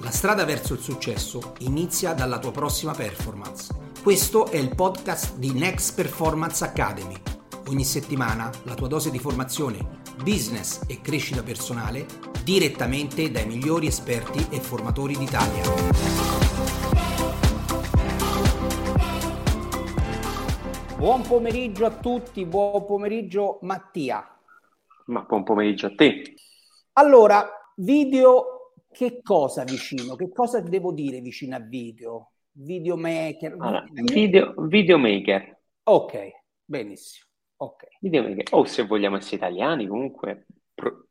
La strada verso il successo inizia dalla tua prossima performance. Questo è il podcast di Next Performance Academy. Ogni settimana la tua dose di formazione, business e crescita personale direttamente dai migliori esperti e formatori d'Italia. Buon pomeriggio a tutti, buon pomeriggio Mattia. Ma buon pomeriggio a te. Allora, video, che cosa vicino? Che cosa devo dire vicino a video? Videomaker? Allora, video, videomaker. Ok, benissimo. Ok. Videomaker. O se vogliamo essere italiani, comunque... Pro...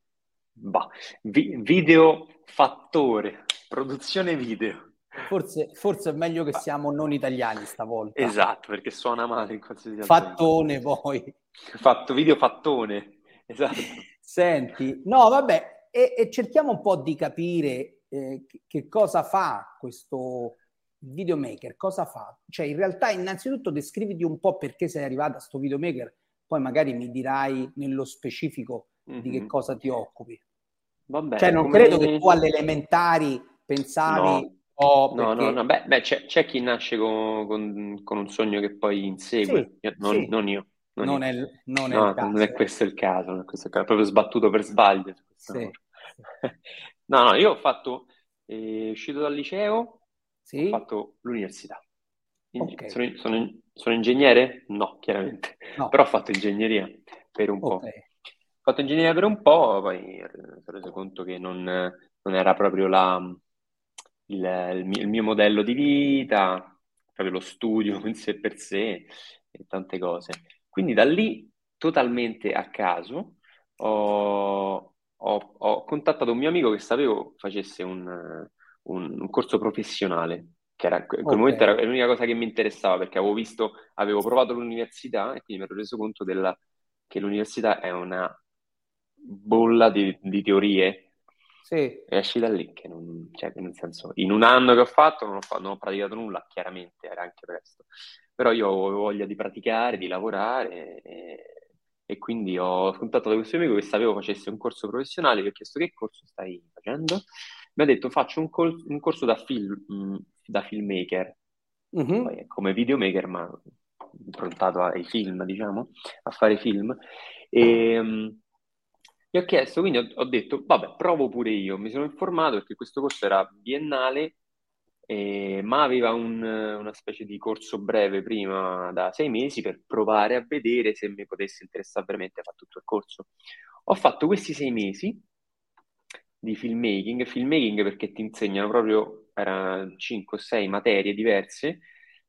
Bah. Vi- video fattore, produzione video. Forse, forse, è meglio che siamo non italiani stavolta. Esatto, perché suona male in qualsiasi Fattone poi. Fatto, video fattone. Esatto. Senti, no, vabbè, e, e cerchiamo un po' di capire eh, che, cosa fa questo videomaker, cosa fa? Cioè, in realtà, innanzitutto descriviti un po' perché sei arrivato a sto videomaker, poi magari mi dirai nello specifico mm-hmm. di che mhm. cosa ti occupi. Vabbè, cioè, non credo che tu alle elementari pensavi... No. Oh, no, no, no, beh, beh c'è, c'è, chi nasce con, con, con, un sogno che poi insegue, sì, non, sì. non io. Non, non, è, non, è no, non, è, questo il caso, non è questo il caso, proprio sbattuto per sbaglio. Sì. no, no, io ho fatto, eh, uscito dal liceo, sì. ho fatto l'università. Okay. Sono, sono, sono, ingegnere? No, chiaramente, no. però ho fatto ingegneria per un po'. Okay. Ho fatto ingegneria per un po', poi mi sono reso conto che non, non era proprio la, il, il, mio, il mio modello di vita, proprio lo studio in sé per sé e tante cose. Quindi da lì, totalmente a caso, ho, ho, ho contattato un mio amico che sapevo facesse un, un, un corso professionale, che era, in quel Ok. momento era l'unica cosa che mi interessava, perché avevo visto, avevo provato l'università e quindi mi ero reso conto della- che l'università è una bolla di, di teorie. Sì, esci da lì, che non, cioè, nel senso, in un anno che ho fatto non ho, fa- non ho praticato nulla, chiaramente, era anche presto, però io avevo voglia di praticare, di lavorare e, e quindi ho contattato questo mio amico che sapevo facesse un corso professionale, gli ho chiesto che corso stai facendo? Mi ha detto faccio un, col- un corso da, film, mm, da filmmaker, Mhm. è come videomaker, ma improntato ai film, diciamo, a fare film. E, mm, gli ho chiesto, quindi ho, ho detto, vabbè, provo pure io. Mi sono informato perché questo corso era biennale, eh, ma aveva un- una specie di corso breve prima da sei mesi per provare a vedere se mi potesse interessare veramente fare tutto il corso. Ho fatto questi sei mesi di filmmaking, filmmaking perché ti insegnano proprio, erano 5 o 6 materie diverse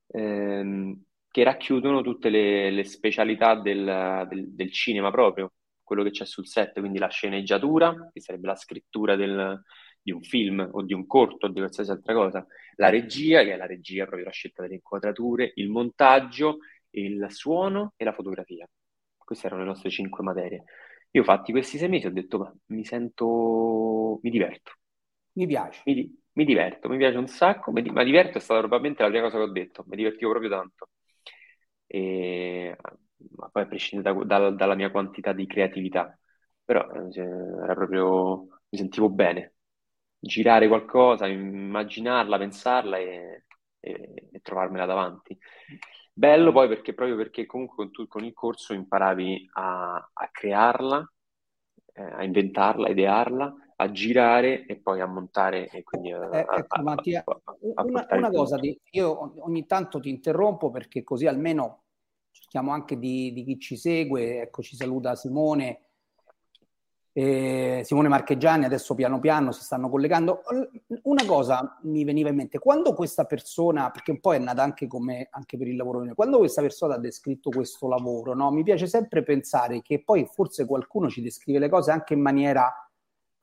ehm, che racchiudono tutte le, le specialità del, del- del cinema proprio, quello che c'è sul set, quindi la sceneggiatura, che sarebbe la scrittura del- di un film o di un corto o di qualsiasi altra cosa, la regia, che è la regia proprio la scelta delle inquadrature, il montaggio, il suono e la fotografia. Queste erano le nostre cinque materie. Io fatti questi sei mesi ho detto, ma mi sento, mi diverto, Mi piace. mi, di- mi diverto, mi piace un sacco, mi, di- ma diverto è stata probabilmente la prima cosa che ho detto, mi divertivo proprio tanto. E, ma poi a prescindere da- da- dalla mia quantità di creatività, però eh, cioè, era proprio, mi sentivo bene. Girare qualcosa, immaginarla, pensarla e, e- e trovarmela davanti. Bello poi perché proprio perché comunque con, tu- con il corso imparavi a, a crearla, eh, a inventarla, a idearla, a girare e poi a montare e quindi a, Eh, ecco, Mattia, a- una, una cosa, di- io ogni tanto ti interrompo perché così almeno cerchiamo anche di, di chi ci segue, ecco ci saluta Simone, eh, Simone Marcheggiani, adesso piano piano si stanno collegando. Una cosa mi veniva in mente, quando questa persona, perché un po' è nata anche, come, anche per il lavoro quando questa persona ha descritto questo lavoro, no, mi piace sempre pensare che poi forse qualcuno ci descrive le cose anche in maniera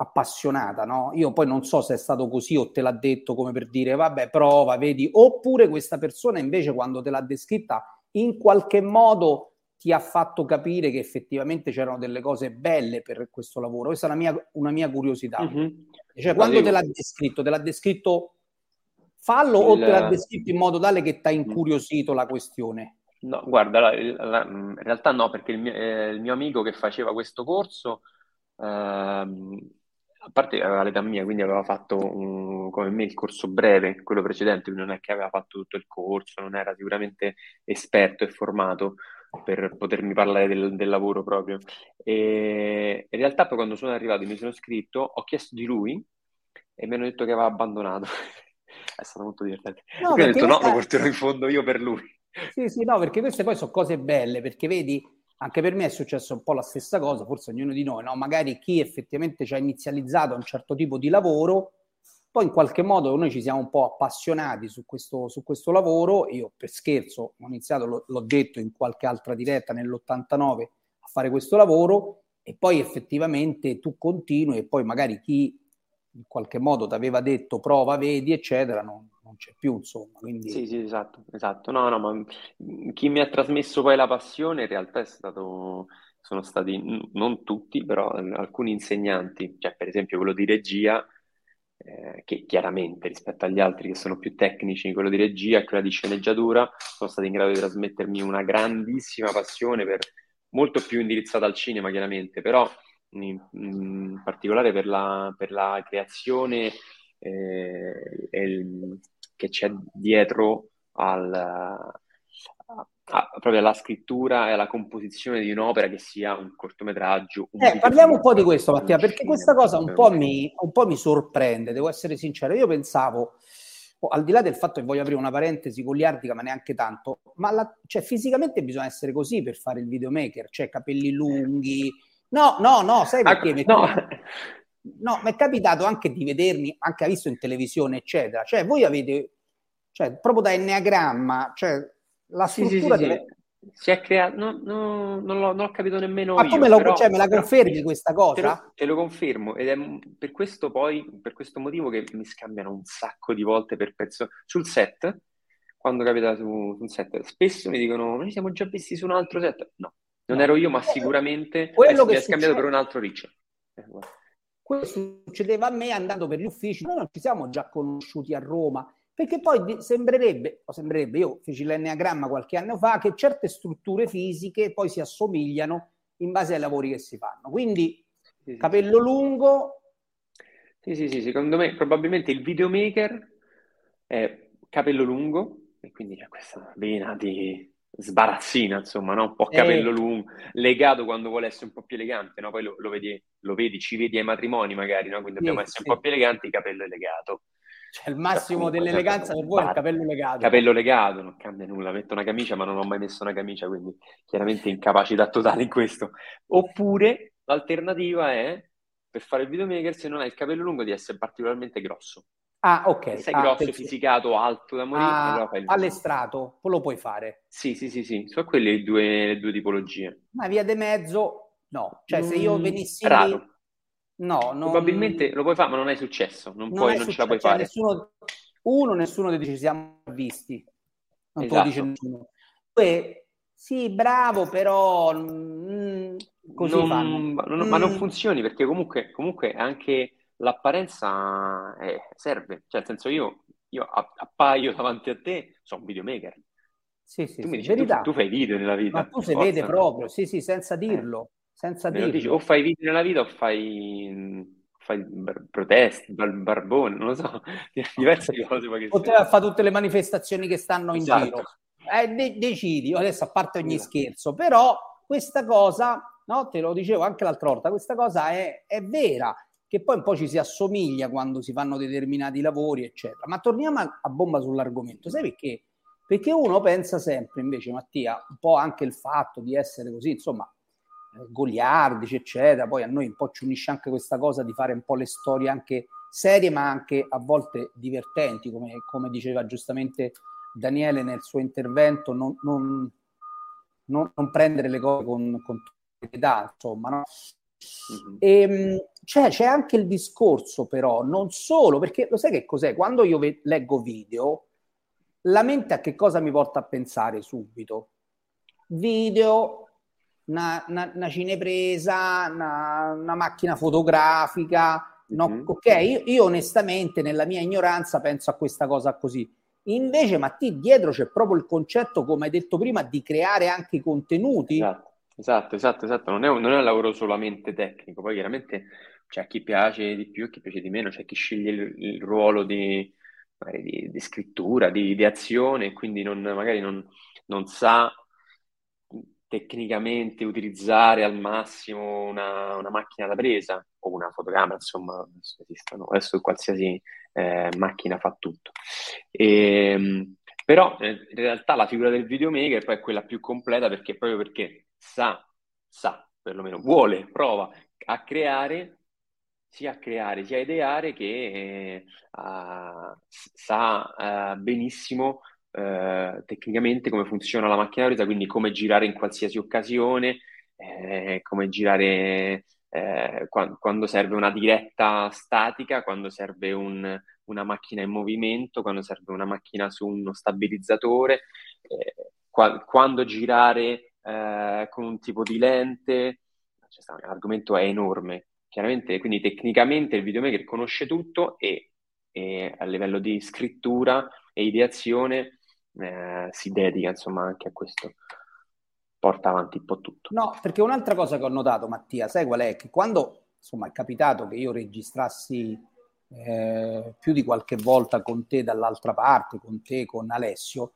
appassionata, no? Io poi non so se è stato così o te l'ha detto come per dire vabbè prova, vedi, oppure questa persona invece quando te l'ha descritta in qualche modo ti ha fatto capire che effettivamente c'erano delle cose belle per questo lavoro. Questa è una mia, una mia curiosità. Mhm. Cioè, quando te l'ha descritto, te l'ha descritto fallo o Il- te l'ha descritto in modo tale che ti ha incuriosito la questione? No, guarda, la- la- in realtà no, perché il mio, eh, il mio amico che faceva questo corso ehm, a parte aveva l'età mia, quindi aveva fatto un, come me il corso breve, quello precedente, quindi non è che aveva fatto tutto il corso, non era sicuramente esperto e formato per potermi parlare del, del lavoro proprio. E in realtà poi quando sono arrivato e mi sono iscritto, ho chiesto di lui e mi hanno detto che aveva abbandonato. è stato molto divertente. No, ho detto no, lo porterò in fondo io per lui. Sì, sì, no, perché queste poi sono cose belle, perché vedi, anche per me è successo un po' la stessa cosa, forse ognuno di noi, no? Magari chi effettivamente ci ha inizializzato un certo tipo di lavoro, poi in qualche modo noi ci siamo un po' appassionati su questo, su questo lavoro, io per scherzo ho iniziato, l'ho, l'ho detto in qualche altra diretta nell'89 a fare questo lavoro e poi effettivamente tu continui e poi magari chi in qualche modo ti aveva detto prova, vedi, eccetera, non, non c'è più, insomma. Quindi... Sì, sì, esatto, esatto. No, no, ma chi mi ha trasmesso poi la passione in realtà è stato, sono stati, non tutti, però alcuni insegnanti, cioè per esempio quello di regia, eh, che chiaramente rispetto agli altri che sono più tecnici, quello di regia e quella di sceneggiatura, sono stati in grado di trasmettermi una grandissima passione per, molto più indirizzata al cinema, chiaramente, però in, in particolare per la, per la creazione eh, il, che c'è dietro al, a, proprio alla scrittura e alla composizione di un'opera che sia un cortometraggio. Un eh, parliamo un po' di questo, Mattia, perché questa cosa un po, mi, un po' mi sorprende, devo essere sincero. Io pensavo, oh, al di là del fatto che voglio aprire una parentesi goliardica, ma neanche tanto, ma la, cioè, fisicamente bisogna essere così per fare il videomaker, cioè capelli lunghi, No, no, no, sai perché? Ecco, no. no, mi è capitato anche di vedermi, anche visto in televisione, eccetera. Cioè, voi avete, cioè, proprio da enneagramma, cioè, la struttura sì, sì, deve... Si è creato, no, no, non, l'ho, non, l'ho, capito nemmeno Ma io. come lo, però, cioè, me la confermi però, questa cosa? Te lo, te lo, confermo ed è per questo poi, per questo motivo che mi scambiano un sacco di volte per pezzo sul set, quando capita su, su un set, spesso mi dicono, noi siamo già visti su un altro set. No, non ero io, ma sicuramente quello che è scambiato per un altro Richard. Eh, Questo succedeva a me andando per gli uffici. Noi non ci siamo già conosciuti a Roma, perché poi sembrerebbe, o sembrerebbe, io feci l'enneagramma qualche anno fa, che certe strutture fisiche poi si assomigliano in base ai lavori che si fanno. Quindi sì, capello sì. lungo. Sì, sì, sì, secondo me probabilmente il videomaker è capello lungo e quindi c'è questa vena di sbarazzina, insomma, no? un po' capello eh. lungo, legato quando vuole essere un po' più elegante, no? poi lo, lo, vedi, lo vedi, ci vedi ai matrimoni magari, no? quindi dobbiamo essere sì. un po' più eleganti, il capello è legato. Cioè il massimo dell'eleganza per voi è il capello legato. Capello legato, non cambia nulla, metto una camicia ma non ho mai messo una camicia, quindi chiaramente incapacità totale in questo. Oppure l'alternativa è, per fare il videomaker, se non hai il capello lungo, di essere particolarmente grosso. Ah, ok. sei ah, grosso, perché... fisicato, alto da morire, ah, allora fai il all'estrato, lo puoi fare. Sì, sì, sì, sì, sono quelle le due, le due tipologie. Ma via de mezzo, no. Cioè, se io mm, venissi... Raro. No, non... Probabilmente lo puoi fare, ma non è successo. Non, non, puoi, non ce la puoi cioè, fare. Nessuno... Uno, nessuno dei ci siamo visti. Non esatto. dice nessuno. Due, sì, bravo, però... Mm, così non, non, mm. Ma non funzioni, perché comunque, comunque anche l'apparenza eh, serve, cioè nel senso io, io appaio davanti a te, sono un videomaker. Sì, sì, tu sì, mi dici, tu, tu, fai video nella vita. Ma tu si vede proprio, sì, sì, senza dirlo. Senza dirlo. Dici, o fai video nella vita o fai, fai bar- proteste, bar- barbone, non lo so, diverse cose. O te fa tutte le manifestazioni che stanno esatto. in giro. Eh, de- decidi, adesso a parte ogni esatto. scherzo, però questa cosa, no, te lo dicevo anche l'altra volta, questa cosa è, è vera che poi un po' ci si assomiglia quando si fanno determinati lavori, eccetera. Ma torniamo a, a bomba sull'argomento, sai perché? Perché uno pensa sempre, invece, Mattia, un po' anche il fatto di essere così, insomma, goliardici, eccetera, poi a noi un po' ci unisce anche questa cosa di fare un po' le storie anche serie, ma anche a volte divertenti, come, come diceva giustamente Daniele nel suo intervento, non, non, non, non prendere le cose con, con età, insomma, no? Mm-hmm. E, ehm, cioè, c'è anche il discorso, però, non solo, perché lo sai che cos'è? Quando io ve- leggo video, la mente a che cosa mi porta a pensare subito? Video, una, una, una cinepresa, una, una, macchina fotografica. No? Mm-hmm. Ok, io, io, onestamente nella mia ignoranza penso a questa cosa così. Invece, ma ti dietro c'è proprio il concetto, come hai detto prima, di creare anche i contenuti. Esatto, esatto, esatto. esatto. Non, è un, non è un lavoro solamente tecnico, poi chiaramente c'è chi piace di più e chi piace di meno, c'è chi sceglie il, il ruolo di, di, di scrittura, di, di, azione, quindi non, magari non, non sa tecnicamente utilizzare al massimo una, una, macchina da presa o una fotocamera, insomma, esistono, adesso qualsiasi eh, macchina fa tutto. E, ehm, però eh, in realtà la figura del videomaker poi è quella più completa perché proprio perché sa, sa, perlomeno vuole, prova a creare sia a creare sia a ideare che eh, uh, sa uh, benissimo uh, tecnicamente come funziona la macchina presa, quindi come girare in qualsiasi occasione, eh, come girare eh, quando, quando, serve una diretta statica, quando serve un, una macchina in movimento, quando serve una macchina su uno stabilizzatore, eh, qua, quando girare eh, con un tipo di lente. Cioè, l'argomento è enorme chiaramente, quindi tecnicamente il videomaker conosce tutto e, e a livello di scrittura e ideazione eh, si dedica insomma anche a questo, porta avanti un po' tutto. No, perché un'altra cosa che ho notato Mattia, sai qual è? Che quando insomma è capitato che io registrassi eh, più di qualche volta con te dall'altra parte, con te, con Alessio,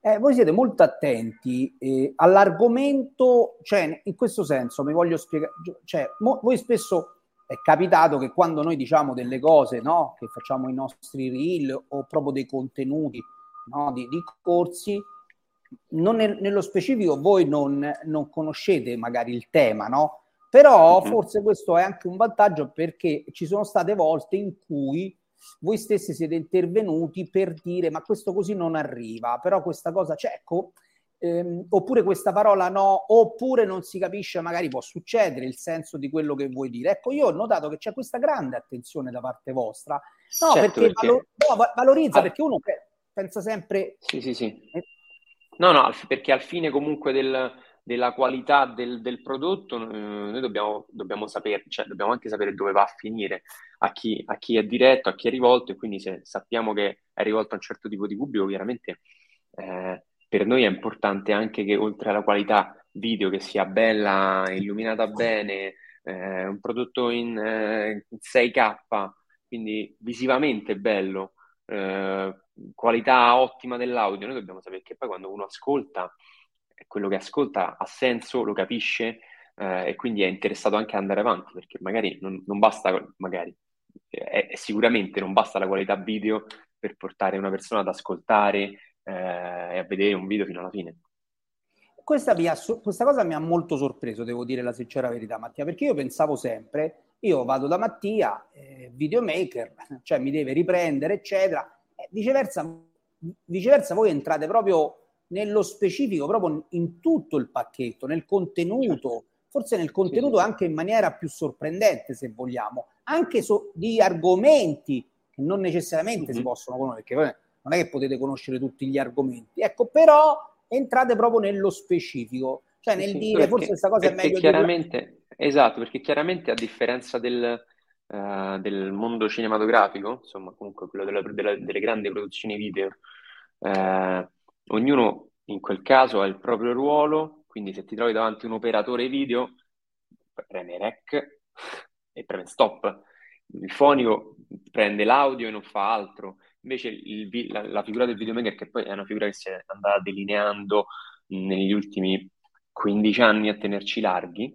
eh, voi siete molto attenti eh, all'argomento, cioè in questo senso mi voglio spiegare, cioè mo, voi spesso è capitato che quando noi diciamo delle cose, no, che facciamo i nostri reel o proprio dei contenuti no, di, di corsi, non nel, nello specifico voi non, non, conoscete magari il tema, no? Però mm-hmm. forse questo è anche un vantaggio perché ci sono state volte in cui voi stessi siete intervenuti per dire ma questo così non arriva, però questa cosa c'è, ecco, ehm, oppure questa parola no, oppure non si capisce, magari può succedere il senso di quello che vuoi dire. Ecco, io ho notato che c'è questa grande attenzione da parte vostra, no, certo, perché, perché... Valo- no, valorizza, ah. perché uno pensa sempre... Sì, sì, sì. Eh. No, no, perché al fine comunque del, della qualità del, del prodotto, eh, noi dobbiamo, dobbiamo sapere, cioè dobbiamo anche sapere dove va a finire, a chi, a chi, è diretto, a chi è rivolto, e quindi se sappiamo che è rivolto a un certo tipo di pubblico, chiaramente eh, per noi è importante anche che oltre alla qualità video che sia bella, illuminata bene, eh, un prodotto in, eh, 6K, quindi visivamente bello, eh, qualità ottima dell'audio, noi dobbiamo sapere che poi quando uno ascolta quello che ascolta ha senso, lo capisce eh, e quindi è interessato anche ad andare avanti, perché magari non, non basta, magari, eh, sicuramente non basta la qualità video per portare una persona ad ascoltare eh, e a vedere un video fino alla fine. Questa, mia, questa, cosa mi ha molto sorpreso, devo dire la sincera verità, Mattia, perché io pensavo sempre, io vado da Mattia, eh, videomaker, cioè mi deve riprendere, eccetera. viceversa, viceversa, voi entrate proprio nello specifico, proprio in tutto il pacchetto, nel contenuto, certo. forse nel contenuto anche in maniera più sorprendente, se vogliamo, anche so, di argomenti che non necessariamente si possono conoscere, perché non è che potete conoscere tutti gli argomenti, ecco, però entrate proprio nello specifico, cioè nel dire forse questa cosa è meglio chiaramente, di... Esatto, perché chiaramente a differenza del, uh, del mondo cinematografico, insomma comunque quello della, della, delle grandi produzioni video, uh, ognuno in quel caso ha il proprio ruolo, quindi se ti trovi davanti un operatore video, preme rec e preme stop. Il fonico prende l'audio e non fa altro. Invece il, la, la, figura del videomaker, che poi è una figura che si è andata delineando negli ultimi 15 anni a tenerci larghi,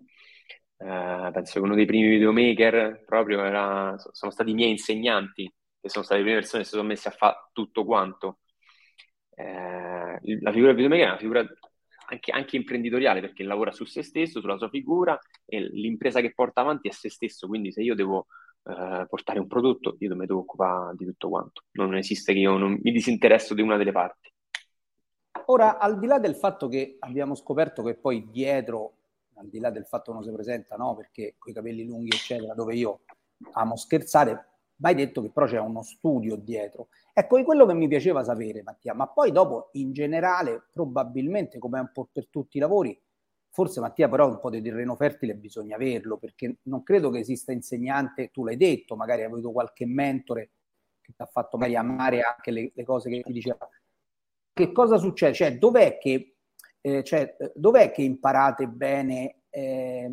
eh, penso che uno dei primi videomaker proprio era, sono stati i miei insegnanti, che sono state le prime persone che si sono messe a fare tutto quanto eh, la figura del videomaker è una figura anche, anche, imprenditoriale perché lavora su se stesso, sulla sua figura e l'impresa che porta avanti è se stesso, quindi se io devo eh, portare un prodotto io mi devo occupare di tutto quanto, non esiste che io non mi disinteresso di una delle parti. Ora, al di là del fatto che abbiamo scoperto che poi dietro, al di là del fatto che non si presenta, no, perché con i capelli lunghi, eccetera, dove io amo scherzare, mai detto che però c'è uno studio dietro. Ecco, è quello che mi piaceva sapere, Mattia, ma poi dopo, in generale, probabilmente, come un po' per tutti i lavori, forse Mattia però un po' di terreno fertile bisogna averlo, perché non credo che esista insegnante, tu l'hai detto, magari hai avuto qualche mentore che ti ha fatto magari amare anche le, le cose che ti diceva. Che cosa succede? Cioè, dov'è che, eh, cioè, dov'è che imparate bene eh,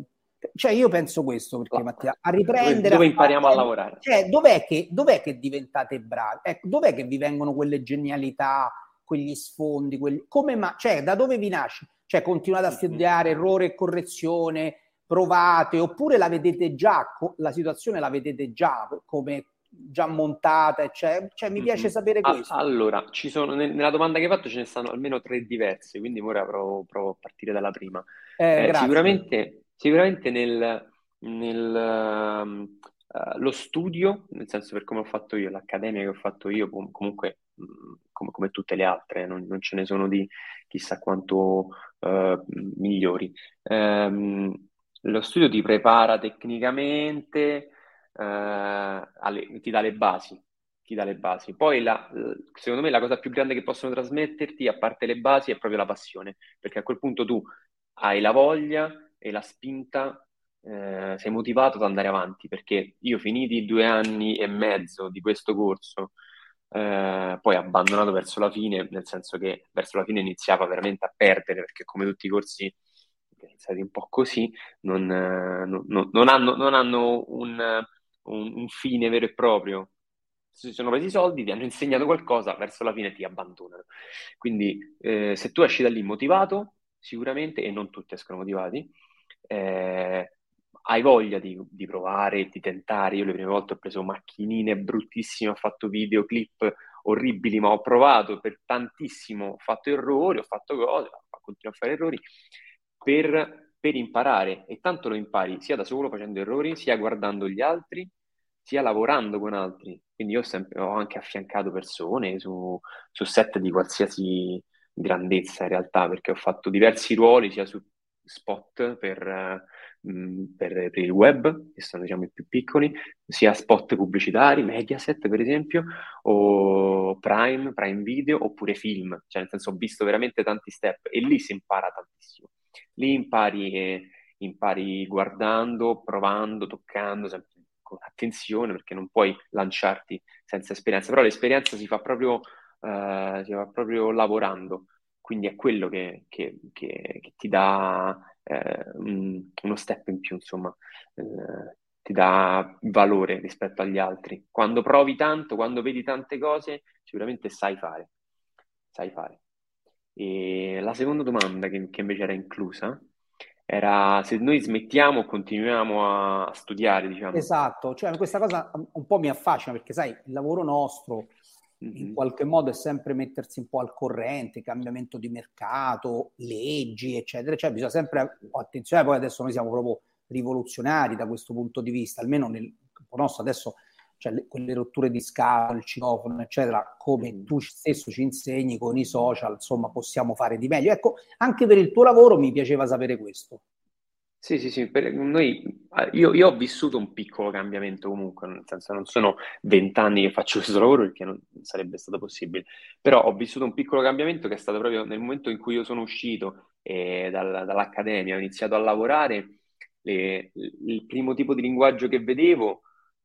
cioè io penso questo perché Mattia, a riprendere... Dove, impariamo a, a lavorare? Cioè, dov'è che, dov'è che diventate bravi? Ecco, dov'è che vi vengono quelle genialità, quegli sfondi, quelli, come ma, cioè, da dove vi nasce? Cioè, continuate a studiare errore e correzione, provate, oppure la vedete già, la situazione la vedete già come già montata, cioè, cioè mi piace sapere questo. Allora, ci sono, nella domanda che hai fatto ce ne stanno almeno tre diverse, quindi ora provo, provo a partire dalla prima. Eh, eh, sicuramente, sicuramente nel, nel uh, lo studio, nel senso per come ho fatto io, l'accademia che ho fatto io, comunque come, come tutte le altre, non, non, ce ne sono di chissà quanto uh, migliori. Um, lo studio ti prepara tecnicamente eh, alle, ti dà le basi, ti dà le basi. Poi la, secondo me la cosa più grande che possono trasmetterti, a parte le basi, è proprio la passione, perché a quel punto tu hai la voglia e la spinta, eh, sei motivato ad andare avanti, perché io finiti due anni e mezzo di questo corso, eh, poi abbandonato verso la fine, nel senso che verso la fine iniziava veramente a perdere, perché come tutti i corsi iniziati un po' così, non, non, non hanno, non hanno un un, un fine vero e proprio. Si sono presi i soldi, ti hanno insegnato qualcosa, verso la fine ti abbandonano. Quindi eh, se tu esci da lì motivato, sicuramente, e non tutti escono motivati, eh, hai voglia di, di, provare, di tentare. Io le prime volte ho preso macchinine bruttissime, ho fatto videoclip orribili, ma ho provato per tantissimo, ho fatto errori, ho fatto cose, continuo a fare errori, per per imparare e tanto lo impari sia da solo facendo errori, sia guardando gli altri, sia lavorando con altri. Quindi io sempre, ho anche affiancato persone su, su, set di qualsiasi grandezza in realtà, perché ho fatto diversi ruoli sia su spot per, mh, per, per il web, che sono diciamo i più piccoli, sia spot pubblicitari, Mediaset per esempio, o Prime, Prime Video, oppure film. Cioè nel senso ho visto veramente tanti step e lì si impara tantissimo. Lì impari, impari guardando, provando, toccando, sempre con attenzione, perché non puoi lanciarti senza esperienza, però l'esperienza si fa proprio, uh, si fa proprio lavorando, quindi è quello che, che, che, che ti dà eh, uno step in più, insomma, eh, ti dà valore rispetto agli altri. Quando provi tanto, quando vedi tante cose, sicuramente sai fare, sai fare. E la seconda domanda che, che invece era inclusa era se noi smettiamo o continuiamo a studiare, diciamo. Esatto, cioè questa cosa un po' mi affascina perché sai, il lavoro nostro mm-hmm. in qualche modo è sempre mettersi un po' al corrente, cambiamento di mercato, leggi, eccetera, cioè bisogna sempre, attenzione, poi adesso noi siamo proprio rivoluzionari da questo punto di vista, almeno nel nostro adesso cioè le, quelle rotture di scatola, il citofono, eccetera, come mm. tu stesso ci insegni con i social, insomma, possiamo fare di meglio. Ecco, anche per il tuo lavoro mi piaceva sapere questo. Sì, sì, sì, noi, io, io, ho vissuto un piccolo cambiamento comunque, nel senso non sono vent'anni che faccio questo lavoro perché non sarebbe stato possibile, però ho vissuto un piccolo cambiamento che è stato proprio nel momento in cui io sono uscito eh, dal, dall'accademia, ho iniziato a lavorare, le, il primo tipo di linguaggio che vedevo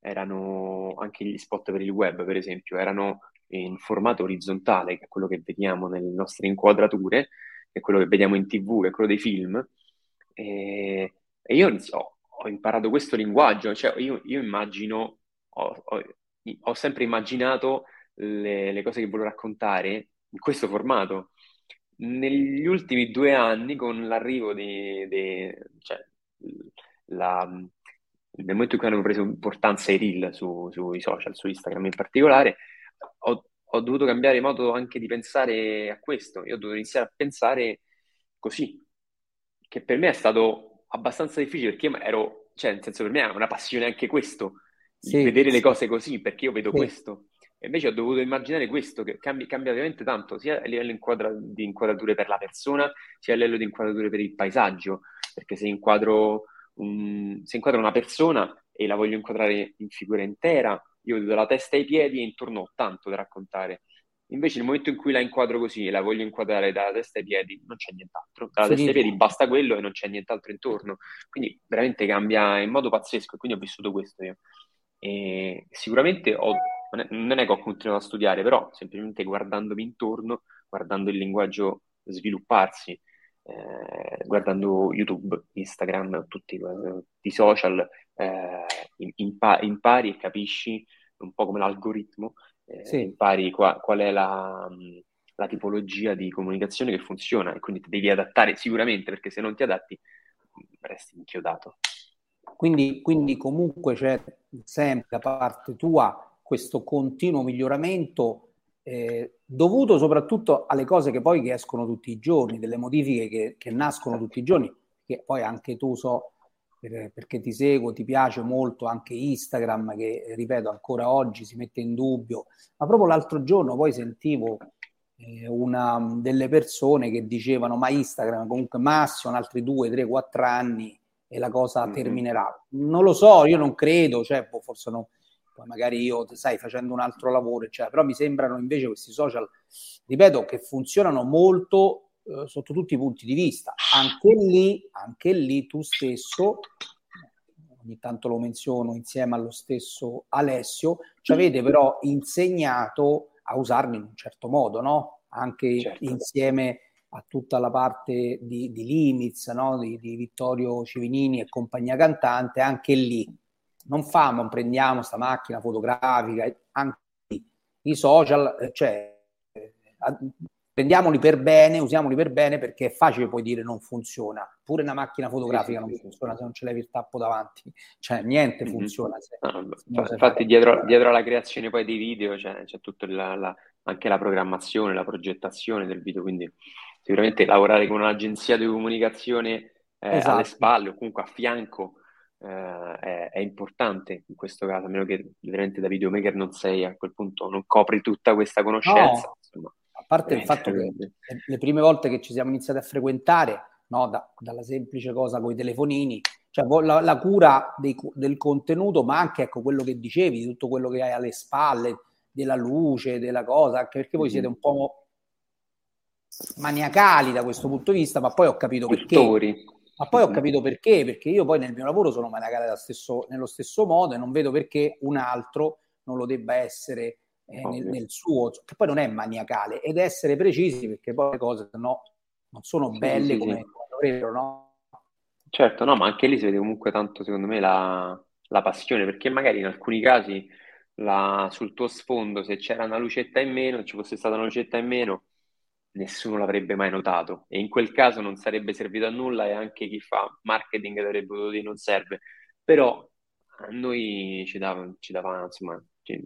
erano anche gli spot per il web, per esempio, erano in formato orizzontale, che è quello che vediamo nelle nostre inquadrature, che è quello che vediamo in tv, che è quello dei film. E, e io ho, ho, imparato questo linguaggio, cioè io, io immagino, ho, ho, ho, sempre immaginato le, le cose che volevo raccontare in questo formato. Negli ultimi due anni, con l'arrivo di, di cioè, la, nel momento in cui hanno preso importanza i reel su, sui social, su Instagram in particolare, ho, ho, dovuto cambiare modo anche di pensare a questo. Io ho dovuto iniziare a pensare così, che per me è stato abbastanza difficile perché ero, cioè, nel senso, per me è una passione anche questo, sì, vedere sì. le cose così, perché io vedo sì. questo. E invece ho dovuto immaginare questo, che cambia, cambia veramente tanto, sia a livello inquadra, di inquadrature per la persona, sia a livello di inquadrature per il paesaggio, perché se inquadro un, se inquadro una persona e la voglio inquadrare in figura intera, io vedo la testa e i piedi e intorno ho tanto da raccontare. Invece nel momento in cui la inquadro così e la voglio inquadrare dalla testa ai piedi, non c'è nient'altro. Dalla testa ai piedi basta quello e non c'è nient'altro intorno. Quindi veramente cambia in modo pazzesco e quindi ho vissuto questo io. E sicuramente ho, non è che ho continuato a studiare, però semplicemente guardandomi intorno, guardando il linguaggio svilupparsi, eh, guardando YouTube, Instagram, tutti i social, eh, impa- impari e capisci un po' come l'algoritmo, eh, sì. impari qua- qual è la, la, tipologia di comunicazione che funziona e quindi ti devi adattare sicuramente perché se non ti adatti resti inchiodato. Quindi, quindi comunque c'è sempre da parte tua questo continuo miglioramento eh, dovuto soprattutto alle cose che poi che escono tutti i giorni, delle modifiche che, che nascono tutti i giorni, che poi anche tu so, per, perché ti seguo, ti piace molto anche Instagram, che ripeto ancora oggi si mette in dubbio, ma proprio l'altro giorno poi sentivo eh, una delle persone che dicevano ma Instagram comunque massimo altri due, tre, quattro anni e la cosa mm-hmm. terminerà. Non lo so, io non credo, cioè, boh, forse no, poi magari io, sai, facendo un altro lavoro, eccetera. però mi sembrano invece questi social, ripeto, che funzionano molto eh, sotto tutti i punti di vista. Anche lì, anche lì tu stesso, ogni tanto lo menziono insieme allo stesso Alessio, ci avete però insegnato a usarli in un certo modo, no? Anche certo. insieme a tutta la parte di, di Limits, no? di, di Vittorio Civinini e compagnia cantante, anche lì non famo, prendiamo sta macchina fotografica, anche i social, eh, cioè, eh, prendiamoli per bene, usiamoli per bene perché è facile poi dire non funziona. Pure una macchina fotografica non funziona se non ce l'hai il tappo davanti, cioè niente mm-hmm. funziona. Se, no, se infatti dietro, dietro, alla creazione poi dei video c'è, c'è tutta la, la, anche la programmazione, la progettazione del video, quindi sicuramente lavorare con un'agenzia di comunicazione eh, esatto. alle spalle o comunque a fianco eh, è, è, importante in questo caso, a meno che veramente da videomaker non sei a quel punto, non copri tutta questa conoscenza. No, insomma, a parte il fatto che le prime volte che ci siamo iniziati a frequentare, no, da, dalla semplice cosa con i telefonini, cioè la, la cura dei, del contenuto, ma anche ecco, quello che dicevi, tutto quello che hai alle spalle, della luce, della cosa, anche perché voi siete un po' maniacali da questo punto di vista, ma poi ho capito Cultori. perché ma poi ho capito perché, perché io poi nel mio lavoro sono maniacale stesso, nello stesso modo e non vedo perché un altro non lo debba essere eh, nel, nel, suo, che poi non è maniacale, ed essere precisi perché poi le cose no, non sono belle sì, come, sì. dovrebbero, no? Certo, no, ma anche lì si vede comunque tanto, secondo me, la, la passione, perché magari in alcuni casi la, sul tuo sfondo, se c'era una lucetta in meno, ci fosse stata una lucetta in meno, nessuno l'avrebbe mai notato e in quel caso non sarebbe servito a nulla e anche chi fa marketing avrebbe potuto dire non serve, però a noi ci dava, ci dava insomma, ci,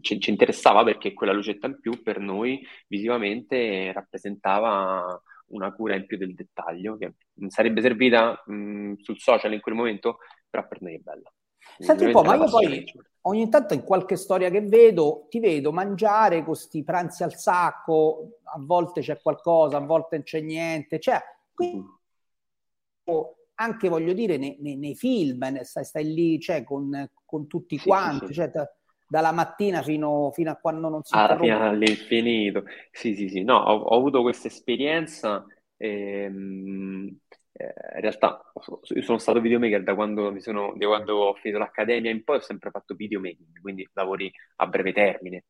ci, interessava perché quella lucetta in più per noi visivamente rappresentava una cura in più del dettaglio che non sarebbe servita mh, sul social in quel momento, però per noi è bella. Senti un po', ma io poi ogni tanto in qualche storia che vedo, ti vedo mangiare con questi pranzi al sacco, a volte c'è qualcosa, a volte non c'è niente, cioè, quindi, mm. anche voglio dire nei, nei, nei film, stai, stai, lì cioè, con, con tutti sì, quanti, sì. Cioè, dalla mattina fino, fino, a quando non si ah, fino all'infinito. Sì, sì, sì, no, ho, ho avuto questa esperienza. Ehm, eh, in realtà io sono stato videomaker da quando, sono, da quando ho finito l'accademia in poi ho sempre fatto videomaking, quindi lavori a breve termine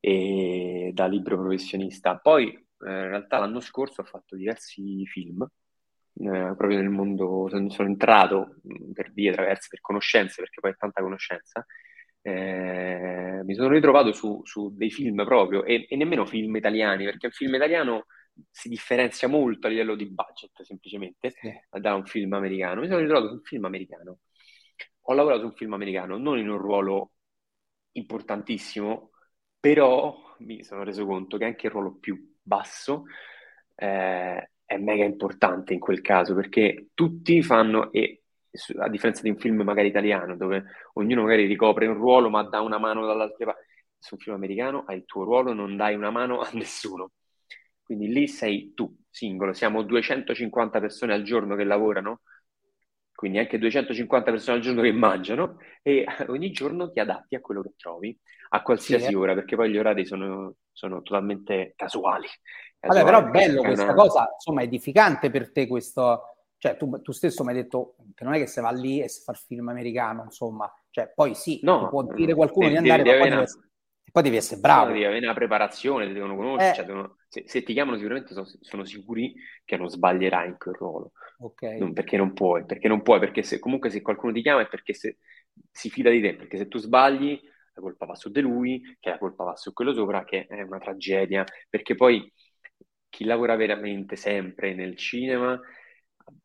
e da libero professionista. Poi eh, in realtà l'anno scorso ho fatto diversi film, eh, proprio nel mondo, sono, entrato per vie traverse, per conoscenze, perché poi è tanta conoscenza. Eh, mi sono ritrovato su, su dei film proprio, e, e, nemmeno film italiani, perché un film italiano si differenzia molto a livello di budget, semplicemente, sì. da un film americano. Mi sono ritrovato su un film americano. Ho lavorato su un film americano, non in un ruolo importantissimo, però mi sono reso conto che anche il ruolo più basso eh, è mega importante in quel caso, perché tutti fanno, e a differenza di un film magari italiano, dove ognuno magari ricopre un ruolo ma dà una mano dall'altra parte, su un film americano hai il tuo ruolo, non dai una mano a nessuno. Quindi lì sei tu, singolo. Siamo 250 persone al giorno che lavorano, quindi anche 250 persone al giorno che mangiano e ogni giorno ti adatti a quello che trovi a qualsiasi sì, eh. ora, perché poi gli orari sono, sono totalmente casuali. Vabbè, però è bello questa una... cosa, insomma, edificante per te questo... Cioè, tu, tu, stesso mi hai detto che non è che se va lì e si fa il film americano, insomma. Cioè, poi sì, no, può dire qualcuno di andare, ma poi deve, Poi devi essere bravo. Devi avere una preparazione, ti devono conoscere. Eh. Cioè, devono... Se, se, ti chiamano sicuramente sono, sono, sicuri che non sbaglierai in quel ruolo. Okay. Non, perché non puoi, perché non puoi, perché se, comunque se qualcuno ti chiama è perché se, si fida di te, perché se tu sbagli la colpa va su di lui, che la colpa va su quello sopra, che è una tragedia, perché poi chi lavora veramente sempre nel cinema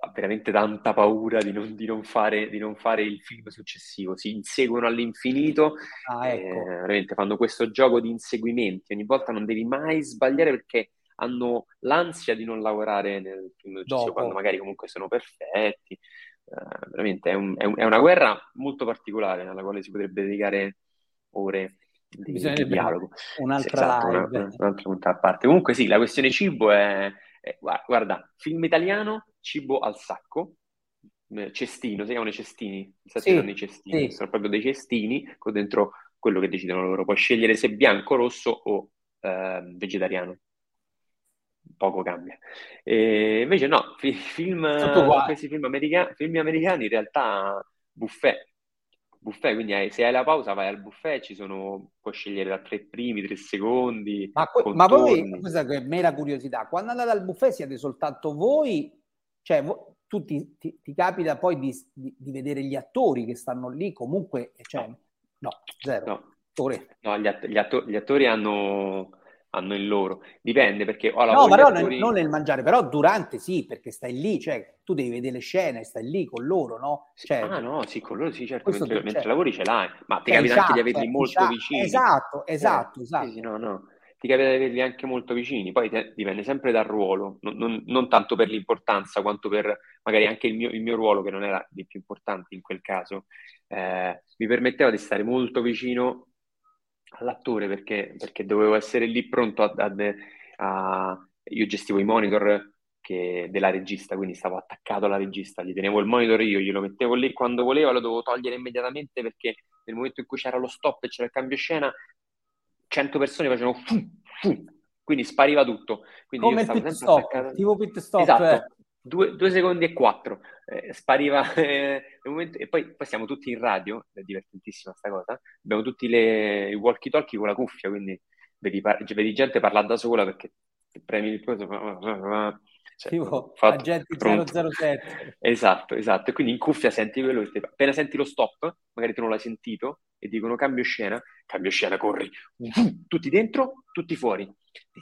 ha veramente tanta paura di non, di non, fare, di non fare, il film successivo, si inseguono all'infinito, ah, ecco. eh, veramente fanno questo gioco di inseguimenti, ogni volta non devi mai sbagliare perché hanno l'ansia di non lavorare nel film successivo, Dopo. quando magari comunque sono perfetti. Uh, veramente è, un, è, un, è, una guerra molto particolare alla quale si potrebbe dedicare ore di, di dialogo. Un'altra esatto. Una, un'altra puntata a parte. Comunque sì, la questione cibo è, è guarda, film italiano, cibo al sacco, eh, cestino, si chiamano i cestini, sì, i cestini, sì. sono proprio dei cestini con dentro quello che decidono loro. Puoi scegliere se bianco, rosso o eh, vegetariano. Poco cambia. E invece no, fi- film, questi film, america- film americani in realtà buffet, buffet, quindi hai, se hai la pausa vai al buffet, ci sono, puoi scegliere da tre primi, tre secondi. Ma, que- ma poi, questa è mera curiosità, quando andate al buffet siete soltanto voi, cioè tu ti, ti, ti, capita poi di, di, di, vedere gli attori che stanno lì, comunque, cioè, no, no zero. No, no gli, att- gli, atto- gli attori hanno hanno il loro. Dipende perché ho la No, però attori... non nel mangiare, però durante sì, perché stai lì, cioè tu devi vedere le scene, stai lì con loro, no? Cioè, ah no, sì, con loro sì, certo, mentre, mentre cioè, lavori ce l'hai, ma ti capita anche di averli eh, molto esatto, vicini. Esatto, esatto, eh, esatto. Sì, sì, no, no. Ti capita di averli anche molto vicini, poi te, dipende sempre dal ruolo, non, non, non, tanto per l'importanza quanto per magari anche il mio, il mio ruolo, che non era di più importante in quel caso, eh, mi permetteva di stare molto vicino all'attore perché, perché dovevo essere lì pronto a, a, a, Io gestivo i monitor che, della regista, quindi stavo attaccato alla regista, gli tenevo il monitor io, glielo mettevo lì quando voleva, lo dovevo togliere immediatamente perché nel momento in cui c'era lo stop e c'era il cambio scena, 100 persone facevano fu, fu, quindi spariva tutto. Quindi Come il pit stop, attaccato. tipo pit stop. Esatto. Eh. Due, due, secondi e quattro, eh, spariva eh, momento, e poi, poi, siamo tutti in radio, è divertentissima sta cosa, abbiamo tutti le, i walkie talkie con la cuffia, quindi vedi, vedi gente parlare da sola perché premi il coso, cioè, tipo fatto, agenti pronto. 007. Esatto, esatto, e quindi in cuffia senti quello che appena senti lo stop, magari tu non l'hai sentito, e dicono cambio scena, cambio scena, corri, tutti dentro, tutti fuori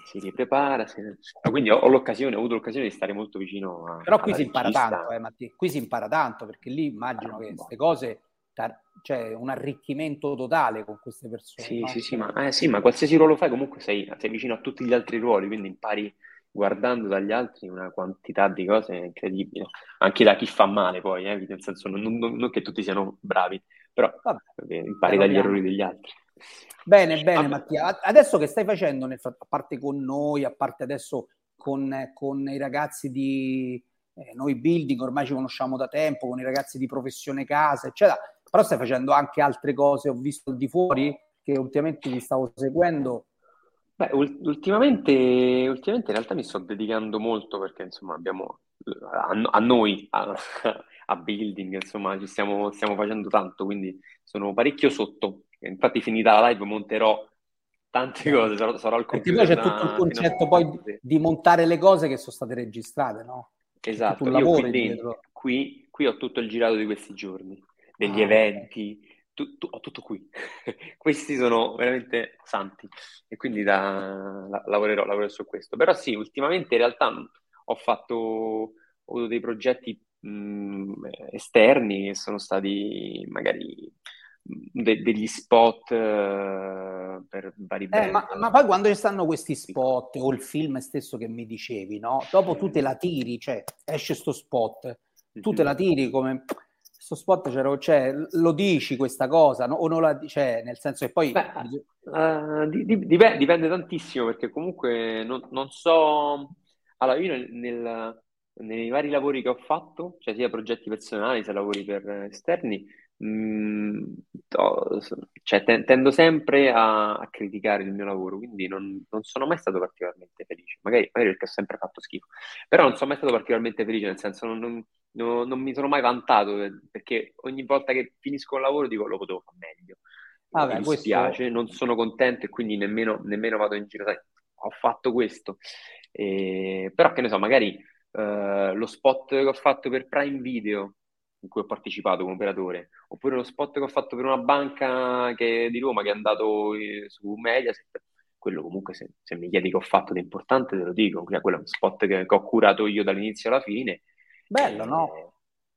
si riprepara. Si... Quindi ho, ho, l'occasione, ho avuto l'occasione di stare molto vicino a. Però qui si impara tanto, eh, Mattia. Qui si impara tanto perché lì immagino che queste cose c'è cioè, un arricchimento totale con queste persone. Sì, no? sì, sì ma, eh, sì, ma qualsiasi ruolo fai, comunque sei, sei, vicino a tutti gli altri ruoli, quindi impari guardando dagli altri una quantità di cose incredibile. Anche da chi fa male, poi, eh, nel senso, non, non, non che tutti siano bravi, però Vabbè, impari dagli errori degli altri. Bene, bene Vabbè. Mattia. Adesso che stai facendo, nel, a parte con noi, a parte adesso con, con i ragazzi di eh, noi building, ormai ci conosciamo da tempo, con i ragazzi di professione casa, eccetera, però stai facendo anche altre cose, ho visto di fuori, che ultimamente ti stavo seguendo. Beh, ultimamente, ultimamente in realtà mi sto dedicando molto perché insomma abbiamo a, a noi, a, a, building, insomma ci stiamo, stiamo facendo tanto, quindi sono parecchio sotto Infatti, finita la live, monterò tante cose, sarò, sarò al. Perché poi c'è tutto il concetto poi di, di, montare le cose che sono state registrate, no? Esatto, io qui, dentro, qui, qui, ho tutto il girato di questi giorni, degli ah, eventi, tu, tu, ho tutto qui. Questi sono veramente santi e quindi da, la, lavorerò, lavorerò, su questo. Però sì, ultimamente in realtà ho fatto ho avuto dei progetti mh, esterni che sono stati magari de- degli spot uh, per vari eh, ma, ma, poi quando ci stanno questi spot o il film stesso che mi dicevi, no? Dopo tu te la tiri, cioè esce sto spot, tu te la tiri come questo spot c'era, cioè, lo dici questa cosa no? o non la dici, cioè, nel senso che poi... Beh, uh, di, di, dipende, dipende, tantissimo perché comunque non, non so... Allora, io nel, nel, nei vari lavori che ho fatto, cioè sia progetti personali sia lavori per esterni, Mm, cioè, tendo sempre a, a, criticare il mio lavoro, quindi non, non, sono mai stato particolarmente felice, magari, magari, perché ho sempre fatto schifo, però non sono mai stato particolarmente felice, nel senso non, non, non, mi sono mai vantato, perché ogni volta che finisco il lavoro dico lo potevo fare meglio. Vabbè, mi dispiace, questo... non sono contento e quindi nemmeno, nemmeno vado in giro, sai, ho fatto questo. Eh, però che ne so, magari eh, lo spot che ho fatto per Prime Video, in cui ho partecipato come operatore, oppure lo spot che ho fatto per una banca che, di Roma che è andato eh, su Mediaset, quello comunque se, se, mi chiedi che ho fatto di importante te lo dico, quello è un spot che, che ho curato io dall'inizio alla fine. Bello, no? Eh,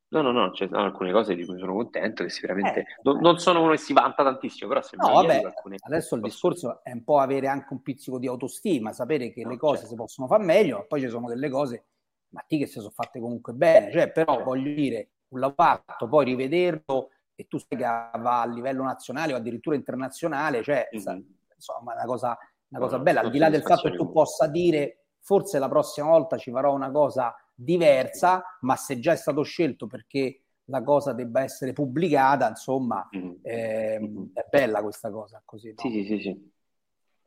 no, no, no, ci sono alcune cose di cui sono contento, che sicuramente eh, non, non, sono uno che si vanta tantissimo, però se no, vabbè, alcune... adesso il discorso è un po' avere anche un pizzico di autostima, sapere che no, le cose certo. si possono fare meglio, poi ci sono delle cose, ma ti che si sono fatte comunque bene, cioè però certo. voglio dire, un lavoro fatto, poi rivederlo e tu sai che va a livello nazionale o addirittura internazionale, cioè mm-hmm. insomma una cosa, una cosa no, bella, al di là del fatto che tu possa dire forse la prossima volta ci farò una cosa diversa, ma se già è stato scelto perché la cosa debba essere pubblicata, insomma, mm-hmm. eh, è bella questa cosa così. No? Sì, sì, sì.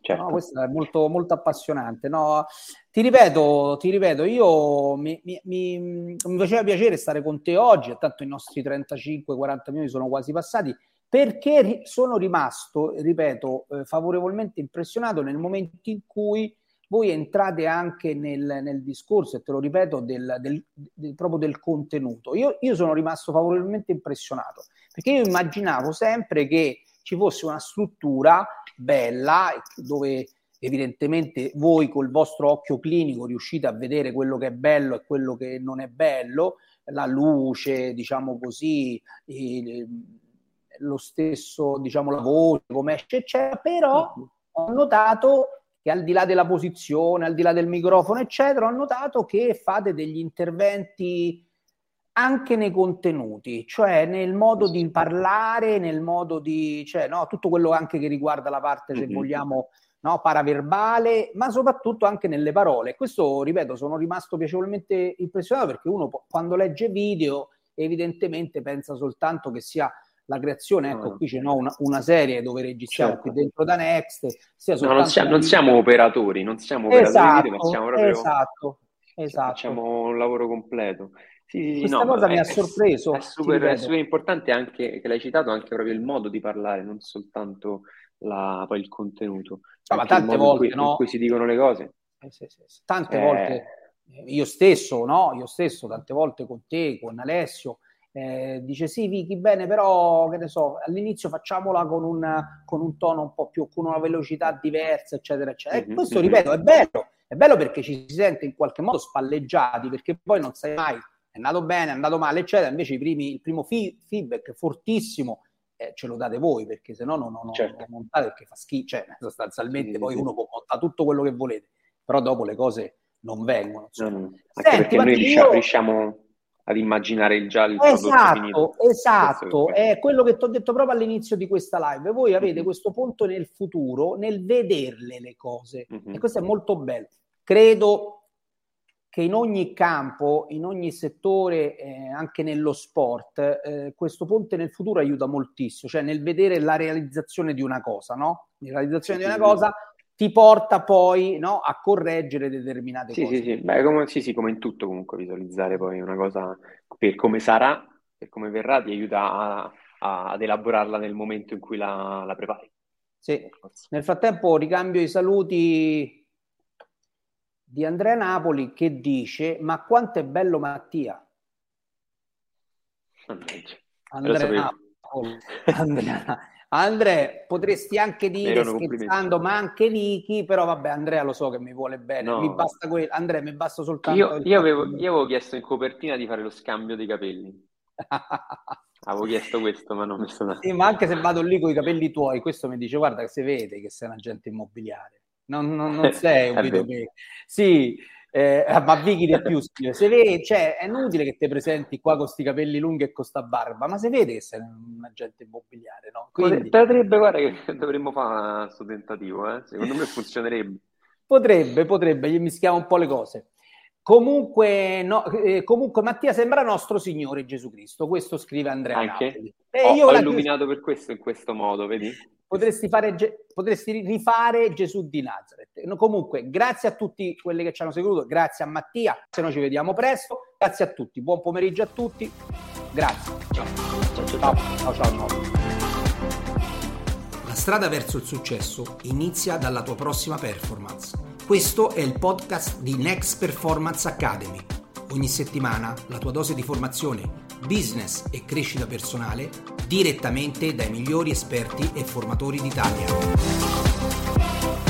Certo. No, questo è molto, molto appassionante. No, ti ripeto, ti ripeto, io mi, mi, mi, mi, faceva piacere stare con te oggi, tanto i nostri 35-40 minuti sono quasi passati, perché sono rimasto, ripeto, eh, favorevolmente impressionato nel momento in cui voi entrate anche nel, nel discorso, e te lo ripeto, del, del, del proprio del contenuto. Io, io sono rimasto favorevolmente impressionato, perché io immaginavo sempre che ci fosse una struttura bella dove evidentemente voi col vostro occhio clinico riuscite a vedere quello che è bello e quello che non è bello, la luce, diciamo così, lo stesso, diciamo, la voce, come esce, eccetera, però ho notato che al di là della posizione, al di là del microfono, eccetera, ho notato che fate degli interventi anche nei contenuti, cioè nel modo di parlare, nel modo di, cioè, no, tutto quello anche che riguarda la parte, se mm-hmm. vogliamo, no, paraverbale, ma soprattutto anche nelle parole. Questo, ripeto, sono rimasto piacevolmente impressionato perché uno quando legge video evidentemente pensa soltanto che sia la creazione, ecco qui c'è no, una, una, serie dove registriamo certo. qui dentro da Next. No, non, siamo, non siamo operatori, non siamo operatori esatto, proprio... Esatto, esatto. Facciamo un lavoro completo. Sì, sì, Questa no, cosa mi ha sorpreso. È super, è super, importante anche, che l'hai citato, anche proprio il modo di parlare, non soltanto la, poi il contenuto. No, ma tante volte, in cui, no? in cui si dicono le cose. Eh, sì, sì, sì. Tante eh... volte, io stesso, no? Io stesso, tante volte con te, con Alessio, eh, dice sì Vicky bene però che ne so all'inizio facciamola con un, con un tono un po' più con una velocità diversa eccetera eccetera e mhm, questo mhm. ripeto è bello è bello perché ci si sente in qualche modo spalleggiati perché poi non sai mai è andato bene è andato male eccetera invece primi, il primo fi- feedback fortissimo eh, ce lo date voi perché se no non, non, certo. non montate perché fa schifo cioè sostanzialmente sì, poi sì. uno può montare tutto quello che volete però dopo le cose non vengono no, no. Senti, perché noi riusciamo, io... riusciamo ad immaginare il già il esatto, finito. Esatto, è quello che ti ho detto proprio all'inizio di questa live. Voi avete mm-hmm. questo punto nel futuro, nel vederle le cose. Mm-hmm. E questo è molto bello. Credo che in ogni campo, in ogni settore, eh, anche nello sport, eh, questo ponte nel futuro aiuta moltissimo, cioè nel vedere la realizzazione di una cosa, no? La realizzazione di una cosa ti porta poi no, a correggere determinate sì, cose. Sì, sì. Beh, come, sì, sì, come in tutto comunque visualizzare poi una cosa per come sarà, per come verrà, ti aiuta a, a, ad elaborarla nel momento in cui la, la prepari. Sì. Nel frattempo ricambio i saluti di Andrea Napoli che dice ma quanto è bello Mattia. Andrea Napoli. Andrea, Andrea, potresti anche dire scherzando, ma anche Niki, però vabbè, Andrea lo so che mi vuole bene. No. Mi basta quello. Andrea, mi basta soltanto. Io, io, avevo, io, avevo, chiesto in copertina di fare lo scambio dei capelli. avevo chiesto questo, ma non mi sono. Sì, ma anche se vado lì con i capelli tuoi, questo mi dice: Guarda, che si vede che sei un agente immobiliare. Non, non, non sei un videomaker. Sì, eh, ma Vicky del più se vede, cioè, è inutile che ti presenti qua con questi capelli lunghi e con sta barba, ma se vede che sei un agente immobiliare, no? Quindi... Potrebbe, guarda che dovremmo fare questo tentativo, eh? secondo me funzionerebbe. Potrebbe, potrebbe, gli mischiamo un po' le cose. Comunque, no, eh, comunque Mattia sembra nostro Signore Gesù Cristo, questo scrive Andrea Anche? Eh, ho, io ho illuminato per questo in questo modo, vedi? potresti, fare, potresti rifare Gesù di Nazareth. Comunque, grazie a tutti quelli che ci hanno seguito, grazie a Mattia, se no ci vediamo presto, grazie a tutti, buon pomeriggio a tutti, grazie. Ciao ciao ciao. ciao, ciao, ciao. La strada verso il successo inizia dalla tua prossima performance. Questo è il podcast di Next Performance Academy. Ogni settimana la tua dose di formazione business e crescita personale direttamente dai migliori esperti e formatori d'Italia.